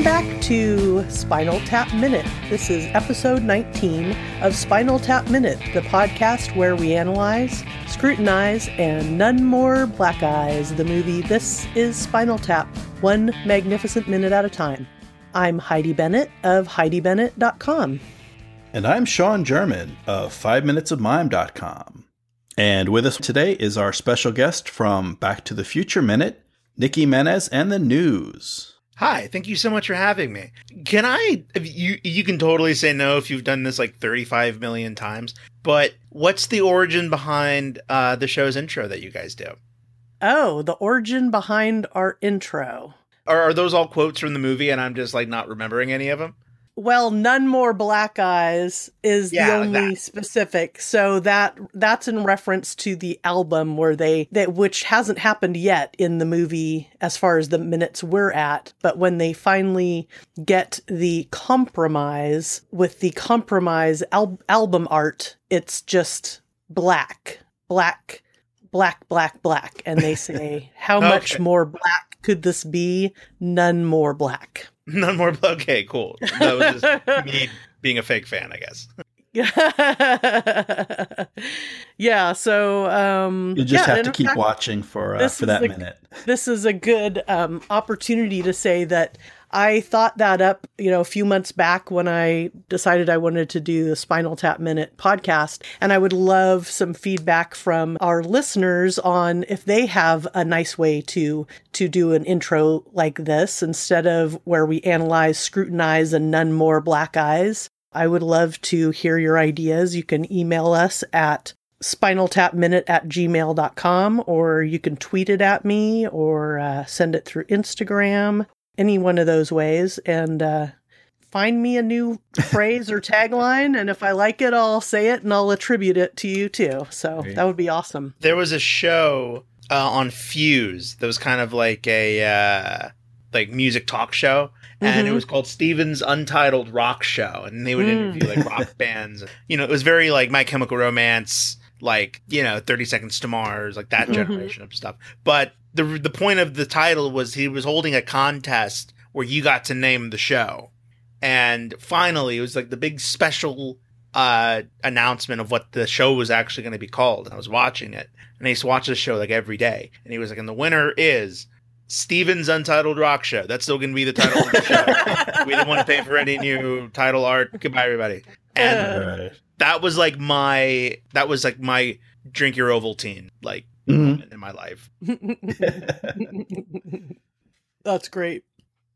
Welcome back to Spinal Tap Minute. This is episode 19 of Spinal Tap Minute, the podcast where we analyze, scrutinize, and none more black eyes the movie This is Spinal Tap, one magnificent minute at a time. I'm Heidi Bennett of HeidiBennett.com. And I'm Sean German of 5minutesofmime.com. And with us today is our special guest from Back to the Future Minute, Nikki Menez and the News. Hi, thank you so much for having me. Can I you you can totally say no if you've done this like 35 million times, but what's the origin behind uh, the show's intro that you guys do? Oh, the origin behind our intro. Are, are those all quotes from the movie and I'm just like not remembering any of them? Well, none more black eyes is Yeah, the only that. specific. So that that's in reference to the album where they that which hasn't happened yet in the movie as far as the minutes we're at, but when they finally get the compromise with the compromise al- album art, it's just black, black, black, black, black, and they say, "How much more black could this be? None more black." None more. black. Okay, cool. That was just me being a fake fan, I guess. yeah, so um You'll just yeah, have to keep fact, watching for uh, for that the- minute. This is a good um opportunity to say that I thought that up, you know, a few months back when I decided I wanted to do the Spinal Tap Minute podcast. And I would love some feedback from our listeners on if they have a nice way to to do an intro like this instead of where we analyze, scrutinize, and none more black eyes. I would love to hear your ideas. You can email us at spinaltapminute at gmail.com or you can tweet it at me or uh, send it through Instagram, any one of those ways. And uh, find me a new phrase or tagline. And if I like it, I'll say it and I'll attribute it to you too. So Great. that would be awesome. There was a show uh, on Fuse that was kind of like a uh, like music talk show. And it Mhm. was called Steven's Untitled Rock Show, and they would Mm. interview like rock bands. You know, it was very like My Chemical Romance, like you know, Thirty Seconds to Mars, like that Mhm. generation of stuff. But the the point of the title was he was holding a contest where you got to name the show, and finally it was like the big special uh announcement of what the show was actually going to be called. And i was watching it and i used to watch this show like every day. And he was like and the winner is steven's untitled rock show. That's still going to be the title of the show. We didn't want to pay for any new title art. Goodbye everybody. And Right. that was like my that was like my drink your ovaltine like Mhm. moment in my life That's great.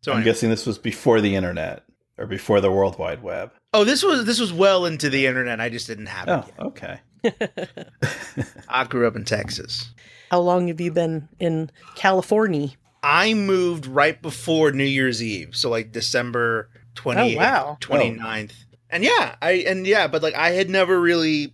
so I'm anyway. guessing this was before the internet or before the World Wide Web. oh this was this was well into the internet i just didn't have it Oh, yet. okay. i grew up in texas How long have you been in California? I moved right before New Year's Eve, so like December 28th, Oh, wow. 29th. And yeah, I and yeah, but like I had never really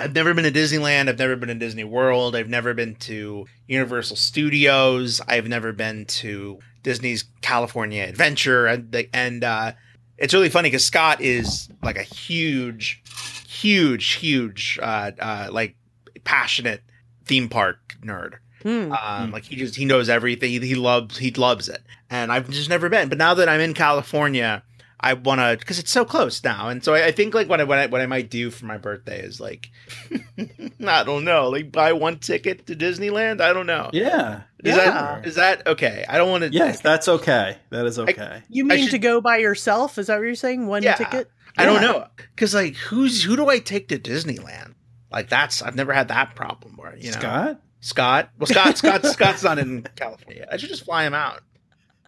I've never been to Disneyland, I've never been to Disney World, I've never been to Universal Studios, I've never been to Disney's California Adventure and the- and uh it's really funny cuz Scott is like a huge huge huge uh uh like passionate theme park nerd. Hmm. Um, like he just he knows everything. He, he loves he loves it, and I've just never been. But now that I'm in California, I want to because it's so close now, and so I, I think like what I, what I what I might do for my birthday is like I don't know, like buy one ticket to Disneyland. I don't know. Yeah. Is Yeah. that is that okay? I don't want to. Yes, that's okay. That is okay. You mean should- to go by yourself? Is that what you're saying? One Yeah. ticket? I don't know because like who's who do I take to Disneyland? Like that's I've never had that problem where you know Scott? Scott. Well, Scott Scott Scott's not in California. I should just fly him out.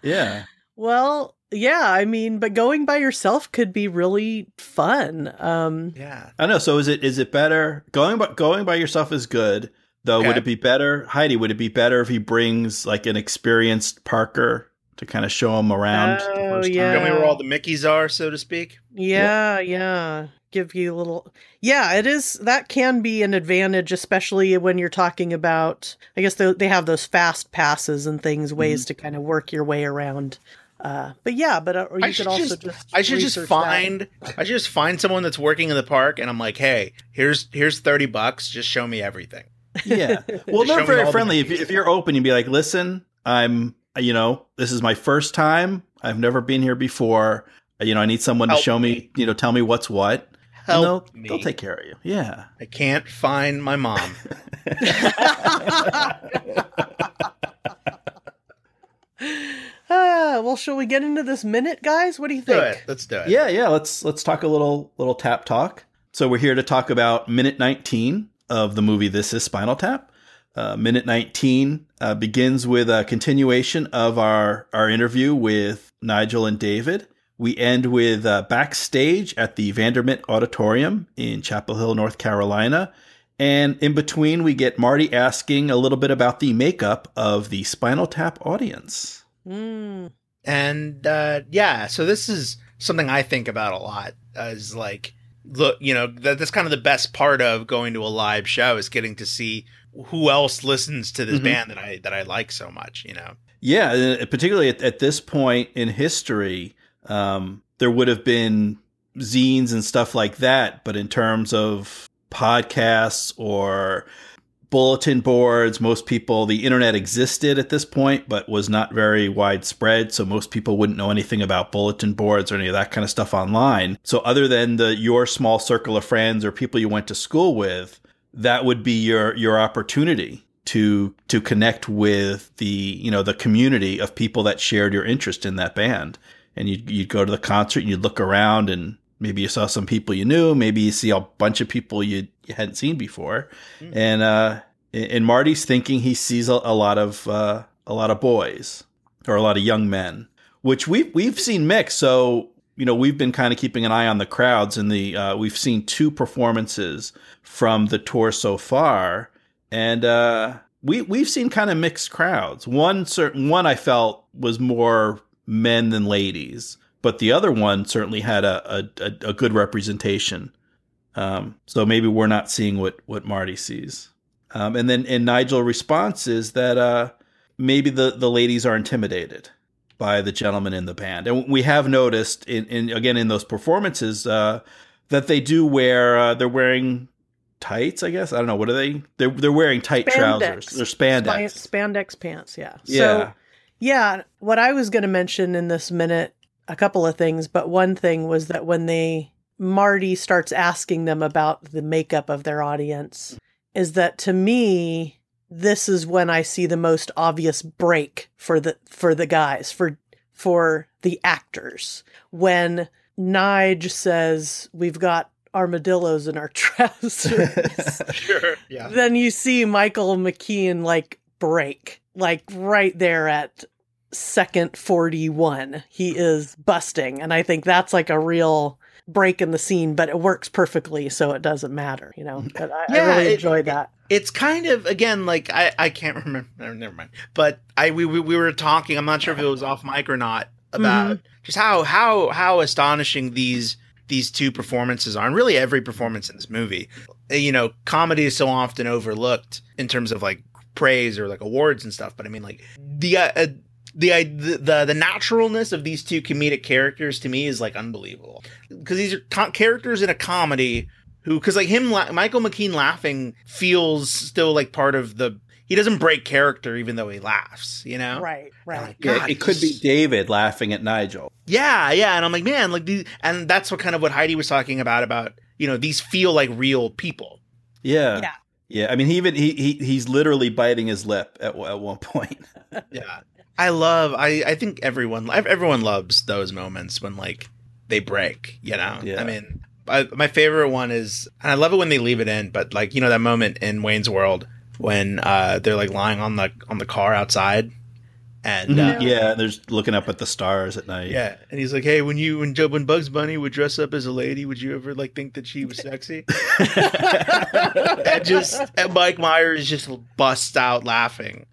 Yeah. Well, yeah, I mean, but going by yourself could be really fun. Um, Yeah. I know. So is it is it better going by going by yourself is good though? Would it be better, Heidi? Would it be better if he brings like an experienced Parker to kind of show him around? Oh, yeah. Show me where all the Mickeys are, so to speak. yeah, yeah. Give you a little. Yeah, it is. That can be an advantage, especially when you're talking about. I guess they, they have those fast passes and things, ways to kind of work your way around. Uh, but yeah, but uh, or you I could should also just, just. I should just research find I should just find someone that's working in the park and I'm like, "Hey, here's here's 30 bucks, just show me everything." Yeah. Well, they're very all the friendly. If, you- Mickeys. if you're open, you'd be like, listen, I'm, you know, this is my first time. I've never been here before. You know, I need someone Help to show me, me. you know, tell me what's what. And Help they'll, me. they'll take care of you. Yeah. I can't find my mom. Ah, well, shall we get into this minute, guys? What do you do think? it. Let's do it. Yeah, yeah. Let's let's talk a little little tap talk. So we're here to talk about minute 19 of the movie This Is Spinal Tap. Uh, minute 19 uh, begins with a continuation of our our interview with Nigel and David. We end with uh, backstage at the Vandermint Auditorium in Chapel Hill, North Carolina. And in between, we get Marty asking a little bit about the makeup of the Spinal Tap audience. Mm, And uh, yeah, so this is something I think about a lot. As like, look, you know, that, that's kind of the best part of going to a live show is getting to see who else listens to this Mhm. band that I that I like so much. You know, Yeah, uh, particularly at, at this point in history, um, there would have been zines and stuff like that. But in terms of podcasts or bulletin boards, most people, the internet existed at this point, but was not very widespread. So most people wouldn't know anything about bulletin boards or any of that kind of stuff online. So other than the your small circle of friends or people you went to school with, that would be your your opportunity to to connect with the you know the community of people that shared your interest in that band and you'd, you'd go to the concert and you'd look around and maybe you saw some people you knew maybe you see a bunch of people you, hadn't seen before Mm. and uh in marty's thinking he sees a, a lot of uh a lot of boys or a lot of young men which we've we've seen mixed so you know we've been kind of keeping an eye on the crowds and the uh, we've seen two performances from the tour so far and uh, we we've seen kind of mixed crowds. One certain one I felt was more men than ladies, but the other one certainly had a, a, a good representation. Um, so maybe we're not seeing what what Marty sees. Um, and then and Nigel response is that uh, maybe the the ladies are intimidated by the gentlemen in the band, and we have noticed in, in again in those performances uh, that they do wear uh, they're wearing tights. I guess I don't know what are they. They're they're wearing tight Spandex. trousers. They're spandex. spandex pants, yeah. yeah. So, yeah, what I was going to mention in this minute, a couple of things, but one thing was that when they, Marty starts asking them about the makeup of their audience, is that to me, this is when I see the most obvious break for the for the guys for for the actors when Nige says we've got armadillos in our trousers sure, yeah, then you see Michael McKean like break, like right there at second 41. He is busting. And I think that's like a real break in the scene, but it works perfectly. So it doesn't matter, you know? But I, Yeah, I really it- enjoyed that. it's kind of again like I I can't remember. Never mind. But I we we, we were talking. I'm not sure if it was off mic or not about just how how how astonishing these these two performances are, and really every performance in this movie. Uh, You know, comedy is so often overlooked in terms of like praise or like awards and stuff. But I mean, like the uh, the, the the the naturalness of these two comedic characters to me is like unbelievable because these are co- characters in a comedy who because like him la- michael mckean laughing feels still like part of the he doesn't break character even though he laughs you know Right, right. Like, Yeah, it could be David laughing at Nigel. yeah yeah and i'm like man like these and that's what kind of what heidi was talking about about you know these feel like real people Yeah. Yeah. Yeah. I mean, he even he, he he's literally biting his lip at at one point. yeah i love i i think everyone everyone loves those moments when like they break you know Yeah. i mean I, my favorite one is and i love it when they leave it in but like you know that moment in wayne's world when uh they're like lying on the on the car outside and uh, yeah, they're just looking up at the stars at night. yeah and he's like hey when you when Joe when bugs bunny would dress up as a lady would you ever like think that she was sexy and just and mike myers just busts out laughing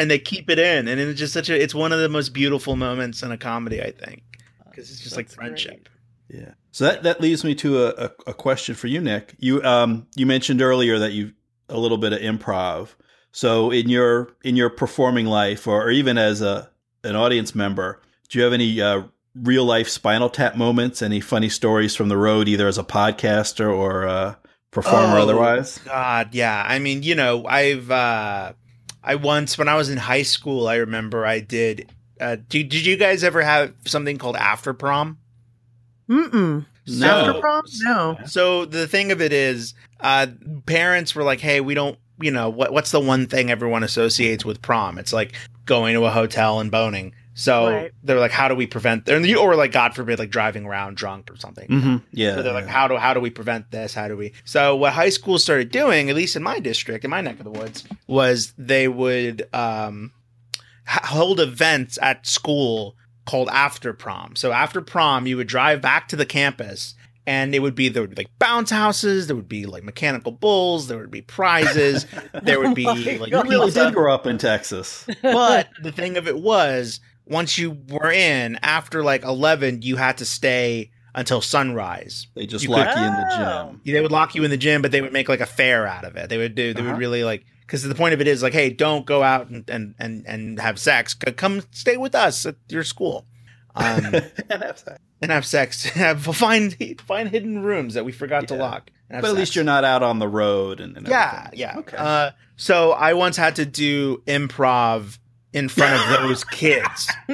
and they keep it in and it's just such a it's one of the most beautiful moments in a comedy i think because it's just like That's friendship Yeah. So that, that leads me to a, a, a question for you, Nick. You um you mentioned earlier that you a little bit of improv. So in your in your performing life, or, or even as a an audience member, do you have any uh, real life Spinal Tap moments? Any funny stories from the road, either as a podcaster or a performer, Oh, otherwise? God, yeah. I mean, you know, I've uh I once when I was in high school, I remember I did Uh, did, did you guys ever have something called after prom? Mm-mm. No. After prom? No. So the thing of it is, uh, parents were like, "Hey, we don't, you know, what what's the one thing everyone associates with prom? It's like going to a hotel and boning." So Right. they're like, "How do we prevent?" And you- or like, God forbid, like driving around drunk or something. hmm Yeah. So they're like, how do how do we prevent this? How do we? So what high school started doing, at least in my district, in my neck of the woods, was they would um, h- hold events at school called after prom. So after prom, you would drive back to the campus. And it would be there would be like bounce houses, there would be like mechanical bulls, there would be prizes, there would be Oh like God. You really did grow up in Texas. But the thing of it was, once you were in after like eleven, you had to stay until sunrise. They just You lock could- you in the Oh. gym. They would lock you in the gym, but they would make like a fair out of it. They would do. They Uh-huh. would really like because the point of it is like, hey, don't go out and and and, and have sex. Come stay with us at your school, um, and have sex. Have find find hidden rooms that we forgot to lock. and have but at least you're not out on the road and, and Yeah, everything. yeah. Okay. Uh, so I once had to do improv in front of those kids.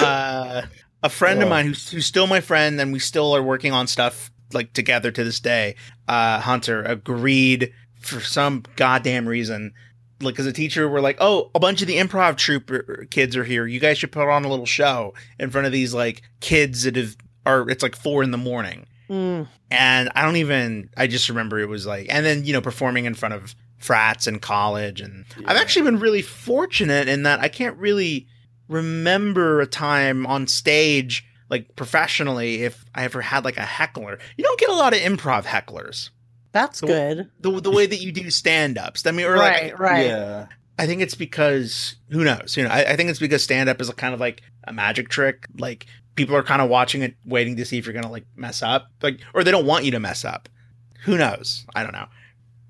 uh, a friend of mine who's, who's still my friend, and we still are working on stuff like together to this day. Uh, Hunter agreed for some goddamn reason. Like, as a teacher, we're like, oh, a bunch of the improv troupe kids are here. You guys should put on a little show in front of these like kids that have are. It's like four in the morning Mm. and I don't even I just remember it was like and then you know performing in front of frats in college and I've actually been really fortunate in that I can't really remember a time on stage like professionally if I ever had like a heckler. You don't get a lot of improv hecklers. That's So- good. The the way that you do stand-ups. I mean or Right, like right. Yeah. I think it's because who knows? You know, I, I think it's because stand up is kind of like a magic trick. Like people are kind of watching it, waiting to see if you're gonna like mess up, like or they don't want you to mess up. Who knows? I don't know.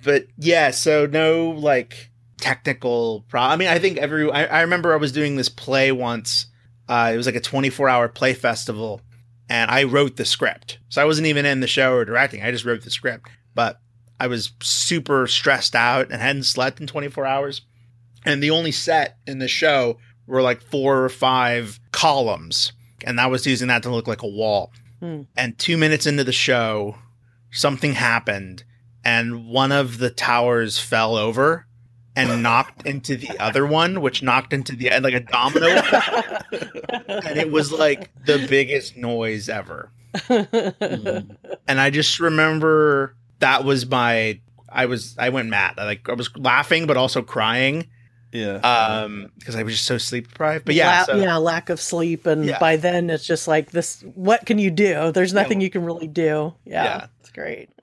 But yeah, so no like technical problem. I mean, I think every I, I remember I was doing this play once. Uh, it was like a 24 hour play festival, and I wrote the script. So I wasn't even in the show or directing. I just wrote the script, but I was super stressed out and hadn't slept in 24 hours and the only set in the show were like four or five columns and I was using that to look like a wall. Hmm. And 2 minutes into the show something happened and one of the towers fell over and knocked into the other one which knocked into the like a domino and it was like the biggest noise ever. And I just remember that was my I was I went mad. I like I was laughing but also crying Yeah. um because I was just so sleep deprived. But yeah, La- so, yeah, lack of sleep, and Yeah. by then it's just like this. What can you do? There's Yeah, nothing well- you can really do. Yeah, Yeah. it's great.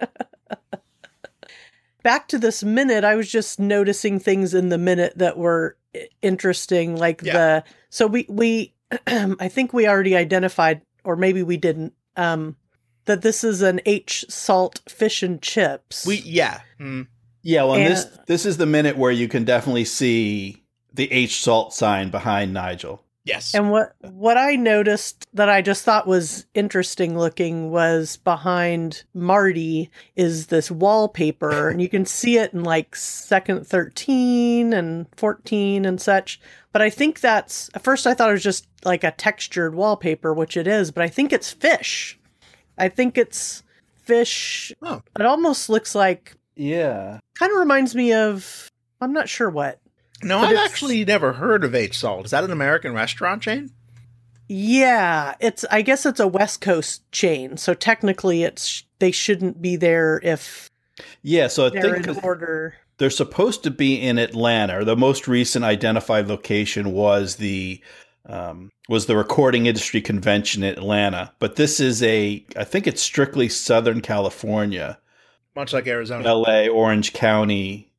Back to this minute, I was just noticing things in the minute that were interesting, like Yeah. the. So we we, I think we already identified, or maybe we didn't. Um, that this is an H salt fish and chips. we yeah. Mm. yeah. Well, and this this is the minute where you can definitely see the H salt sign behind Nigel. Yes. And what what I noticed that I just thought was interesting looking was behind Marty is this wallpaper and you can see it in like second 13 and 14 and such. But I think that's at first I thought it was just like a textured wallpaper, which it is, but I think it's fish. I think it's fish. Oh. It almost looks like Yeah. kind of reminds me of I'm not sure what. No, but I've actually never heard of H Salt. Is that an American restaurant chain? Yeah, it's I guess it's a West Coast chain, so technically it's they shouldn't be there if Yeah. So I they're think in order. they're supposed to be in Atlanta. The most recent identified location was the um, was the Recording Industry Convention in Atlanta. But this is a I think it's strictly Southern California, Much like Arizona. L.A., Orange County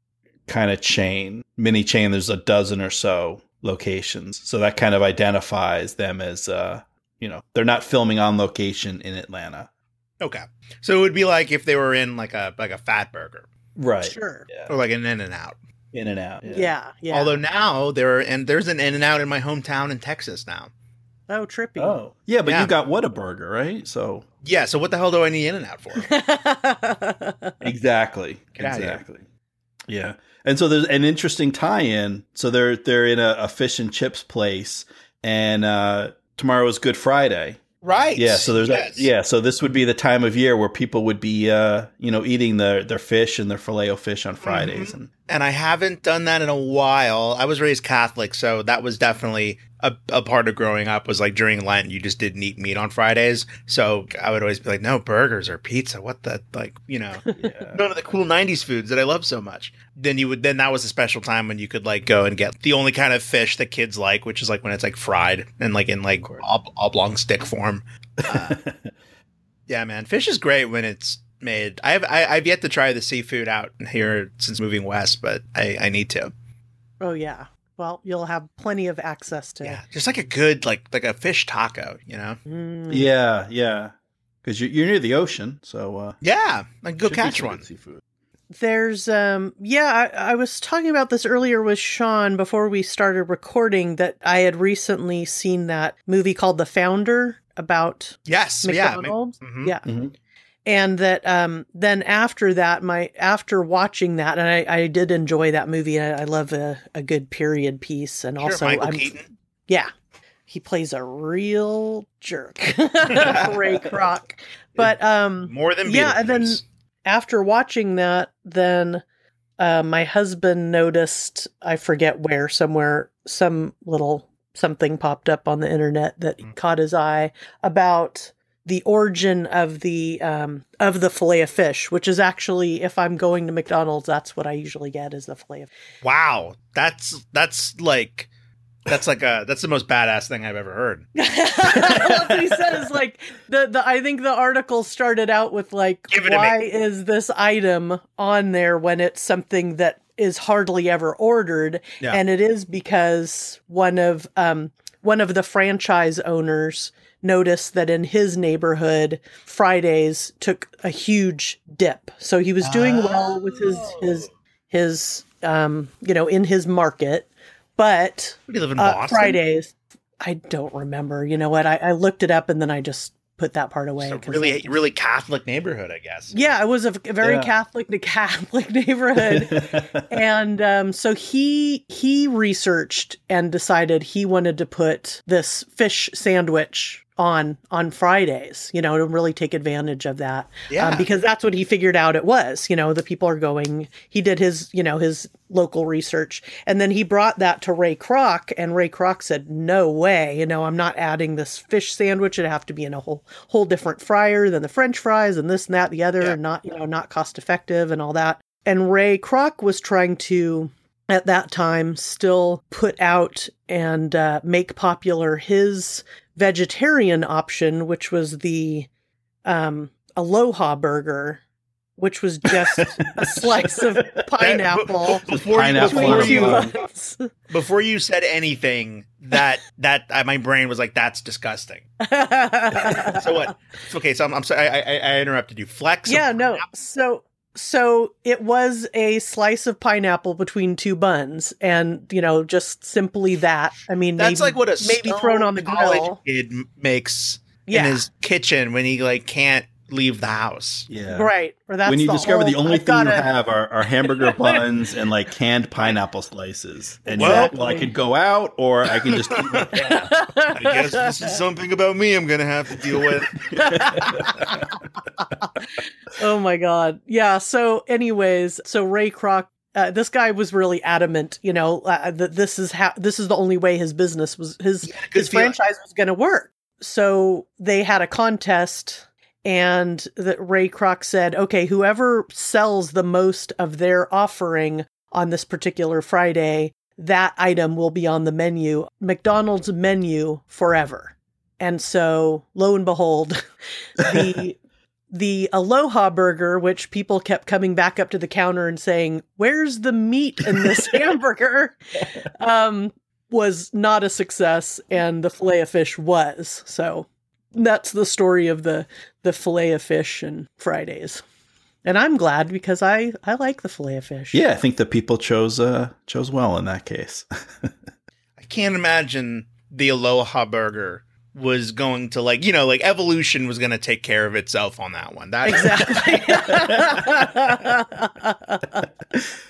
kind of chain, mini chain. There's a dozen or so locations, so that kind of identifies them as uh, you know they're not filming on location in Atlanta. Okay. So it would be like if they were in like a like a Fatburger Right. Sure. Yeah. or like an In-N-Out. In and out. Yeah, yeah. Although now there and there's an In-N-Out in my hometown in Texas now. oh, trippy. Oh. Yeah, but Yeah. you got Whataburger, right? So Yeah, so what the hell do I need In-N-Out for? exactly. Get exactly. Yeah. And so there's an interesting tie-in. So they're they're in a, a fish and chips place, and uh, tomorrow is Good Friday. Right. Yeah. So there's Yes. a, yeah. So this would be the time of year where people would be uh, you know eating their their fish and their filet o fish on Fridays, and and I haven't done that in a while. I was raised Catholic, so that was definitely a, a part of growing up. Was like during Lent, you just didn't eat meat on Fridays, so I would always be like, "No burgers or pizza. What the like, you know, yeah. none of the cool '90s foods that I love so much." Then you would then that was a special time when you could like go and get the only kind of fish that kids like, which is like when it's like fried and like in like ob- oblong stick form. Uh, yeah, man, fish is great when it's made. I have I, I've yet to try the seafood out here since moving west, but I, I need to. Oh yeah. Well, you'll have plenty of access to. Yeah, just like a good like like a fish taco, you know? Mm. yeah, yeah. Because you're, you're near the ocean, so uh, Yeah, like go catch one. Seafood. There's um yeah, I, I was talking about this earlier with Sean before we started recording that I had recently seen that movie called The Founder about Yes, McDonald's. yeah. mhm. Yeah. Mhm. And that um then after that my after watching that and I, I did enjoy that movie. I, I love a, a good period piece and Sure, also Michael I'm Keaton. yeah. He plays a real jerk. Ray Kroc. But um More than Yeah, and then- after watching that, then uh, my husband noticed, I forget where, somewhere, some little something popped up on the internet that Mm. caught his eye about the origin of the um, of the fillet of fish, which is actually, if I'm going to McDonald's, that's what I usually get is the fillet of Wow, that's that's like that's like a that's the most badass thing I've ever heard. That's what he says. Like the, the I think the article started out with like Give it to why is this item on there when it's something that is hardly ever ordered? Yeah. And it is because one of um one of the franchise owners noticed that in his neighborhood Fridays took a huge dip. So he was doing well with his his his um you know in his market, but What do you live in uh, Boston? Fridays. I don't remember. You know what? I, I looked it up and then I just put that part away. It's a 'cause really I- really Catholic neighborhood, I guess. yeah, it was a, a very Yeah. Catholic to Catholic neighborhood, and um, so he he researched and decided he wanted to put this fish sandwich on on Fridays. You know, to really take advantage of that Yeah. um, because that's what he figured out it was. You know, the people are going. He did his, you know, his local research, and then he brought that to Ray Kroc, and Ray Kroc said, "No way! You know, I'm not adding this fish sandwich. It'd have to be in a whole whole different fryer than the French fries, and this and that, the other, Yeah. and not, you know, not cost effective and all that." And Ray Kroc was trying to. At that time, still put out and uh, make popular his vegetarian option, which was the um, Aloha burger, which was just a slice of pineapple before Pineapple you, between before you, before you said anything that that uh, my brain was like that's disgusting. So what? Okay, so I'm, I'm sorry I, I, I interrupted you. Flex. yeah, no. So so it was a slice of pineapple between two buns, and you know, just simply that. I mean, That's maybe, like what a maybe thrown on the grill. kid makes Yeah, in his kitchen when he like can't leave the house. yeah. right. Or that's when you the discover the only I've thing you gotta- have are, are hamburger buns and like canned pineapple slices, and you're Well- like, well, I could go out or I can just eat what I guess this is something about me I'm gonna have to deal with. oh my god yeah so anyways so ray kroc uh, this guy was really adamant you know uh, that this is how this is the only way his business was his He had a good his feeling. franchise was going to work so they had a contest and that ray kroc said okay whoever sells the most of their offering on this particular friday that item will be on the menu mcdonald's menu forever and so lo and behold the the Aloha burger, which people kept coming back up to the counter and saying, "Where's the meat in this hamburger?" um, was not a success, and the fillet of fish was. So that's the story of the the fillet of fish and Fridays. And I'm glad because I I like the fillet of fish. Yeah, I think the people chose uh chose well in that case. I can't imagine the Aloha burger was going to like you know like evolution was going to take care of itself on that one. That exactly.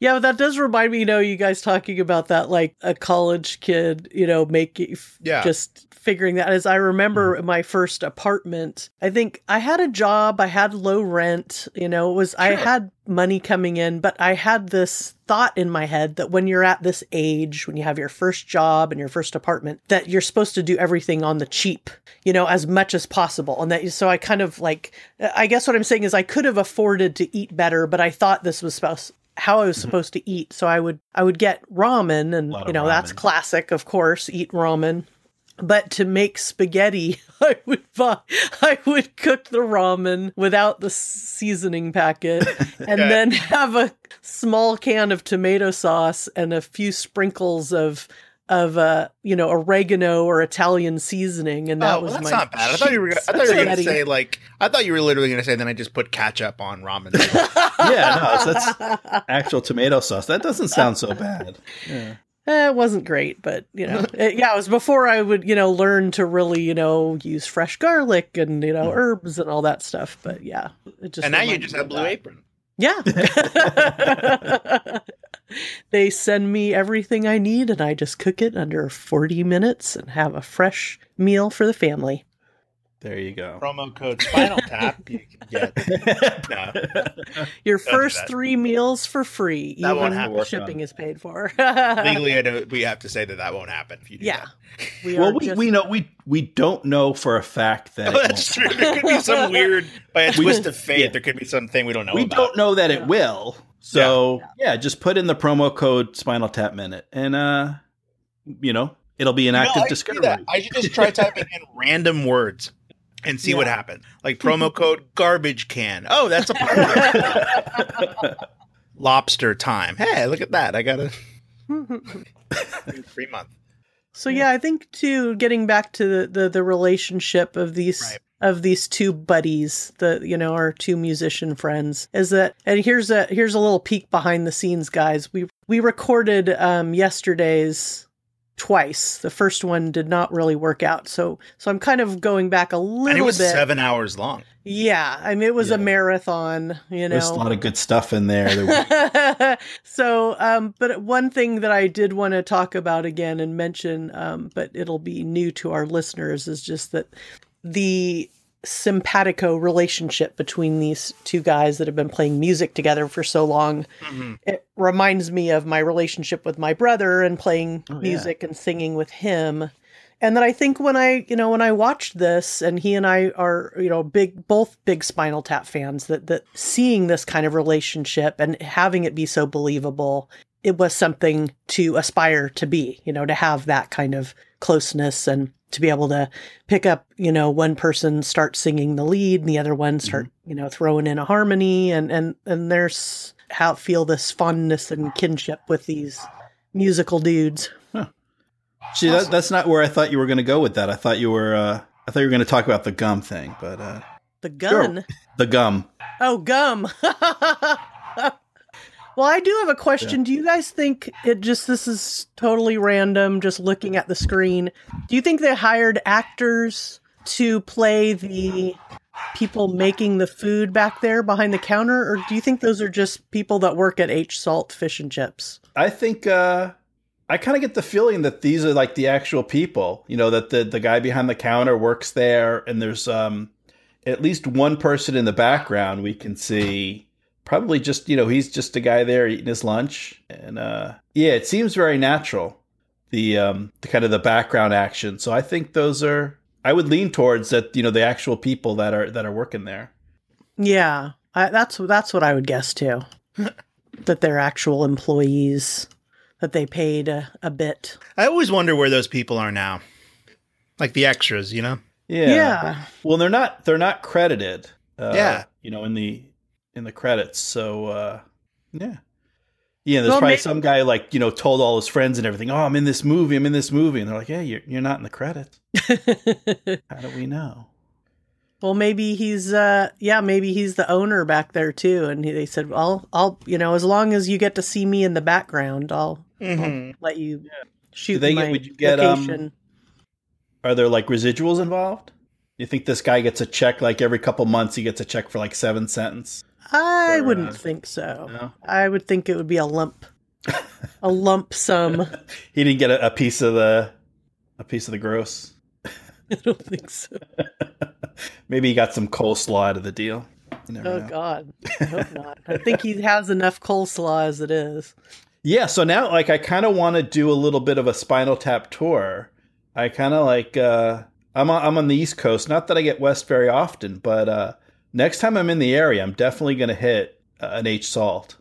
Yeah, but that does remind me, you know, you guys talking about that, like a college kid, you know, making Yeah. just figuring that. As I remember in my first apartment, I think I had a job, I had low rent, you know, it was I had money coming in, but I had this thought in my head that when you're at this age, when you have your first job and your first apartment, that you're supposed to do everything on the cheap, you know, as much as possible. And that so I kind of like I guess what I'm saying is I could have afforded to eat better, but I thought this was supposed how I was supposed to eat. So I would I would get ramen and you know that's classic, of course, eat ramen. But to make spaghetti, I would buy, I would cook the ramen without the seasoning packet, and Yeah. then have a small can of tomato sauce and a few sprinkles of of uh you know oregano or Italian seasoning, and that oh, was well, that's my not bad. I thought you were. Gonna, I thought you were going to say like. I thought you were literally going to say. Then I just put ketchup on ramen. yeah, no, that's actual tomato sauce. That doesn't sound so bad. Yeah. Eh, it wasn't great, but you know, it- yeah, it was before I would, you know, learn to really, you know, use fresh garlic and you know herbs and all that stuff. But yeah, it just and now you just have Blue that. Apron. Yeah. they send me everything I need, and I just cook it under forty minutes and have a fresh meal for the family. There you go. Promo code Spinal Tap. You can get. No. Your Don't first three meals for free, That won't happen. shipping on. is paid for. Legally, I don't, we have to say that that won't happen if you do yeah, that. we well, we, just- we know we we don't know for a fact that Oh, it that's won't. true. There could be some weird, by a twist of fate, yeah. there could be something we don't know we about. don't know that Yeah. it will. So yeah. just put in the promo code Spinal Tap Minute, and uh, you know it'll be an You know, I discovery. I should just try typing in random words and see what Yeah. happens. Like promo code garbage can. Oh, that's a part of it. Lobster time. Hey, look at that. I got a free month. So yeah, I think too, getting back to the the, the relationship of these Right. of these two buddies, the you know our two musician friends, is that and here's a here's a little peek behind the scenes, guys. We we recorded um, yesterday's twice. The first one did not really work out, so so I'm kind of going back a little And it was bit. seven hours long. Yeah, I mean it was Yeah. a marathon. You know, There's a lot of good stuff in there. There- so um but one thing that i did want to talk about again and mention um but it'll be new to our listeners is just that the simpatico relationship between these two guys that have been playing music together for so long. Mm-hmm. It reminds me of my relationship with my brother and playing Oh, yeah. music and singing with him. And that I think when I, you know, when I watched this and he and I are, you know, big, both big Spinal Tap fans, that, that seeing this kind of relationship and having it be so believable, it was something to aspire to be, you know, to have that kind of closeness and to be able to pick up, you know, one person start singing the lead and the other one start, you know, throwing in a harmony and, and, and there's how feel this fondness and kinship with these musical dudes. See, that, that's not where I thought you were going to go with that. I thought you were. Uh, I thought you were going to talk about the gum thing, but uh, The gun. the gum. Oh, gum. well, I do have a question. Do you guys think it just this is totally random just looking at the screen? Do you think they hired actors to play the people making the food back there behind the counter or do you think those are just people that work at H Salt Fish and Chips? I think uh, I kind of get the feeling that these are like the actual people. You know, that the the guy behind the counter works there, and there's um, at least one person in the background we can see. Probably just you know he's just a guy there eating his lunch, and uh, yeah, it seems very natural. The um, the kind of the background action. So I think those are. I would lean towards that. You know, the actual people that are that are working there. Yeah. I, that's that's what I would guess too. that they're actual employees that they paid a, a bit. I always wonder where those people are now. Like the extras, you know? Yeah. yeah. Well, they're not they're not credited. Uh, Yeah. You know, in the in the credits. So uh yeah. Yeah, there's Well, probably may- some guy like, you know, told all his friends and everything, "Oh, I'm in this movie. I'm in this movie." And they're like, "Yeah, you're you're not in the credits." How do we know? Well, maybe he's uh yeah, maybe he's the owner back there too and he, they said, "Well, I'll, you know, as long as you get to see me in the background, I'll Mm-hmm. let you shoot Do they get- my would you get, um. Are there like residuals involved? You think this guy gets a check like every couple months he gets a check for like 7 cents? I wouldn't think so. No? I would think it would be a lump, a lump sum. He didn't get a, a piece of the a piece of the gross. I don't think so. Maybe he got some coleslaw out of the deal. Oh know. God, I hope not. I think he has enough coleslaw as it is. Yeah, so now like I kind of want to do a little bit of a Spinal Tap tour. I kind of like uh I'm on, I'm on the East Coast. Not that I get west very often, but uh next time I'm in the area, I'm definitely going to hit uh, an H salt.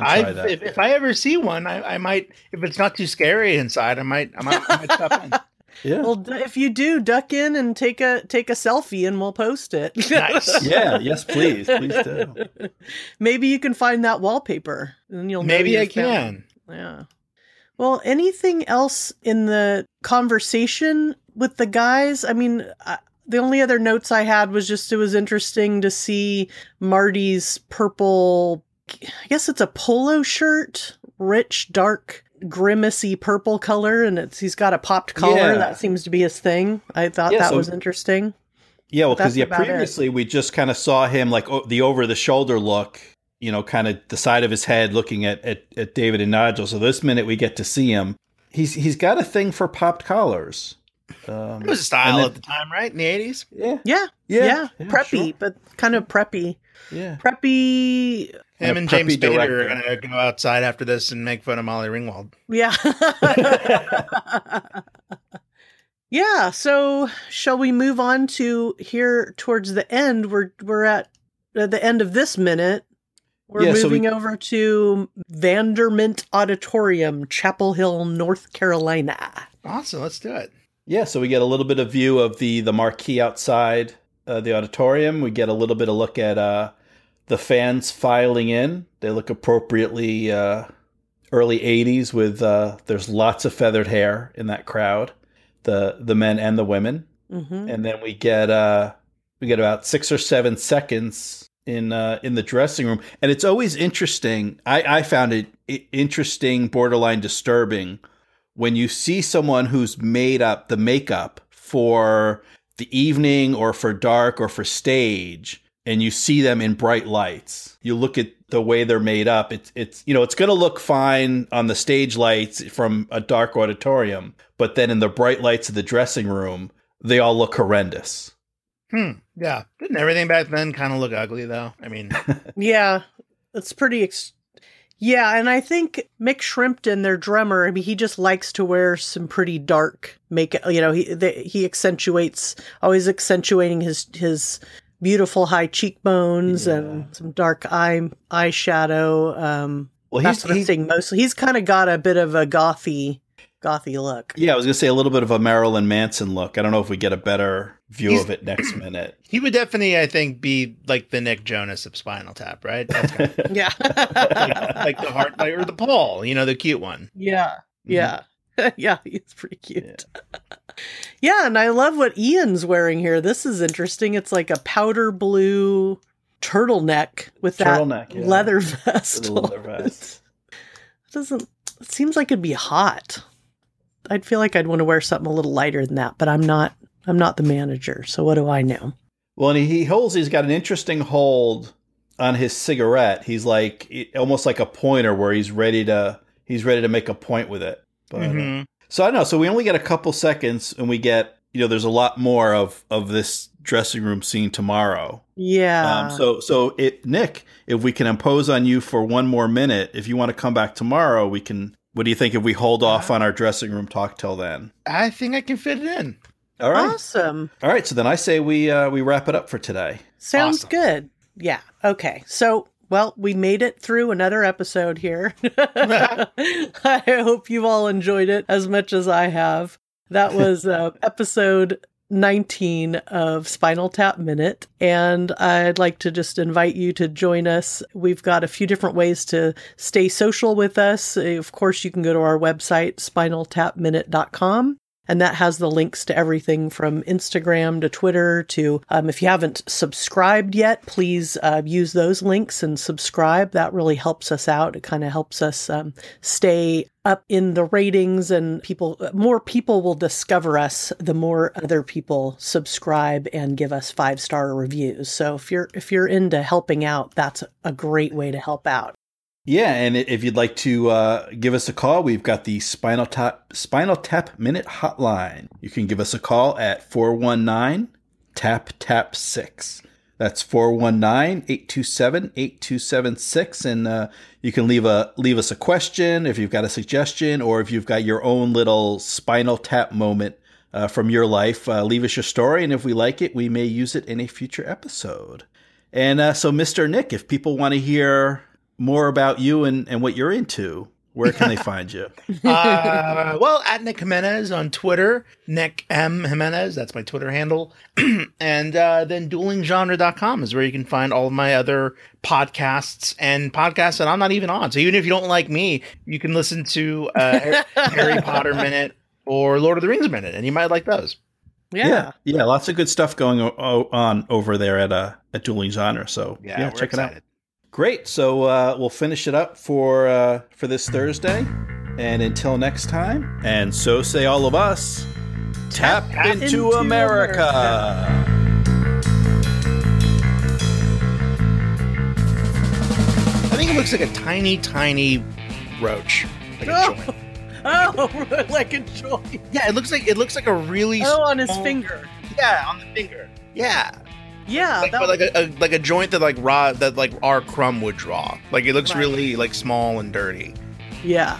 I that. if, if I ever see one, I, I might if it's not too scary inside, I might I might, I might stop in. yeah. Well, if you do, duck in and take a take a selfie, and we'll post it. Nice. yeah, yes, please. Please do. Maybe you can find that wallpaper, and you'll Maybe you I found- can. Yeah. Well, anything else in the conversation with the guys? I mean, I, the only other notes I had was just it was interesting to see Marty's purple. I guess it's a polo shirt, rich, dark, grimacy purple color, and it's he's got a popped collar. Yeah. That seems to be his thing. I thought Yeah, that so- was interesting. Yeah, well, because yeah, about it. previously we just kind of saw him like o- the over the shoulder look, you know, kind of the side of his head looking at, at at David and Nigel. So this minute we get to see him. He's he's got a thing for popped collars. Um, It was a style and at the time, right? In the eighties. yeah, Yeah, yeah, yeah, preppy, sure. but kind of preppy, yeah. preppy. Him a and James Spader are gonna go outside after this and make fun of Molly Ringwald. Yeah. yeah, so shall we move on to here towards the end? We're we're at at the end of this minute. We're Yeah, so we- moving over to Vandermint Auditorium, Chapel Hill, North Carolina. Awesome, let's do it. Yeah, so we get a little bit of view of the the marquee outside uh, the auditorium. We get a little bit of look at uh, the fans filing in. They look appropriately uh, early '80s with uh, there's lots of feathered hair in that crowd, the the men and the women. hmm And then we get uh, we get about six or seven seconds in uh, in the dressing room, and it's always interesting. I, I found it interesting, borderline disturbing, when you see someone who's made up the makeup for the evening or for dark or for stage, and you see them in bright lights. You look at the way they're made up. It's it's you know it's going to look fine on the stage lights from a dark auditorium, but then in the bright lights of the dressing room, they all look horrendous. Hmm. Yeah. Didn't everything back then kind of look ugly though? I mean, Yeah, it's pretty. Ex- yeah, and I think Mick Shrimpton, their drummer, I mean, he just likes to wear some pretty dark makeup. You know, he the, he accentuates, always accentuating his his beautiful high cheekbones Yeah. and some dark eye eyeshadow. Um, Well, that's he's, what he's mostly. He's kind of got a bit of a gothy, gothy look. yeah, I was gonna say a little bit of a Marilyn Manson look. I don't know if we get a better view He's- of it next minute. he would definitely, I think, be like the Nick Jonas of Spinal Tap, right? Kind of Yeah, like the heart, like, or the Paul, you know, the cute one. Yeah. Mm-hmm. Yeah. yeah, he's pretty cute. Yeah. and I love what Ian's wearing here. This is interesting. It's like a powder blue turtleneck with that yeah. leather vest. Leather vest. It doesn't it seems like it'd be hot. I'd feel like I'd want to wear something a little lighter than that, but I'm not I'm not the manager, so what do I know? Well, and he, he holds. He's got an interesting hold on his cigarette. He's like almost like a pointer, where he's ready to he's ready to make a point with it. But uh, Mhm. so I don't know. So we only get a couple seconds, and we get you know there's a lot more of of this dressing room scene tomorrow. Yeah. Um, so so it Nick, if we can impose on you for one more minute, if you want to come back tomorrow, we can. What do you think if we hold off on our dressing room talk till then? I think I can fit it in. All right. Awesome. All right. So then I say we uh, we wrap it up for today. Sounds Awesome. good. Yeah. Okay. So, well, we made it through another episode here. I hope you all enjoyed it as much as I have. That was uh, episode 19 of Spinal Tap Minute. And I'd like to just invite you to join us. We've got a few different ways to stay social with us. Of course, you can go to our website, spinaltapminute.com. And that has the links to everything from Instagram to Twitter to, um, if you haven't subscribed yet, please uh, use those links and subscribe. That really helps us out. It kind of helps us um, stay up in the ratings and people, more people will discover us the more other people subscribe and give us five star reviews. So if you're, if you're into helping out, that's a great way to help out. Yeah, and if you'd like to uh, give us a call, we've got the Spinal Tap Spinal Tap Minute Hotline. You can give us a call at 419 Tap Tap 6. That's 419-827-8276 and uh, you can leave a leave us a question if you've got a suggestion or if you've got your own little spinal tap moment uh, from your life, uh, leave us your story and if we like it, we may use it in a future episode. And uh, so Mr. Nick, if people want to hear more about you and, and what you're into, where can they find you? uh, well, at Nick Jimenez on Twitter, Nick M. Jimenez, that's my Twitter handle. and uh, then duelinggenre.com is where you can find all of my other podcasts and podcasts that I'm not even on. So even if you don't like me, you can listen to uh, Harry Potter Minute or Lord of the Rings Minute, and you might like those. Yeah. yeah, yeah, lots of good stuff going o- on over there at uh, at Dueling Genre. So Yeah, yeah, we're check it out. Excited. Great. So uh, we'll finish it up for uh, for this Thursday, and until next time. And so say all of us. Tap, Tap into, into America. I think it looks like a tiny, tiny roach. Like a Oh. joint. Oh, like a joy. Yeah, it looks like it looks like a really Oh, on his finger. Yeah, on the finger. Yeah, Yeah, like, but like a, a like a joint that like raw that like R. Crumb would draw. Like it looks Right. really like small and dirty. yeah.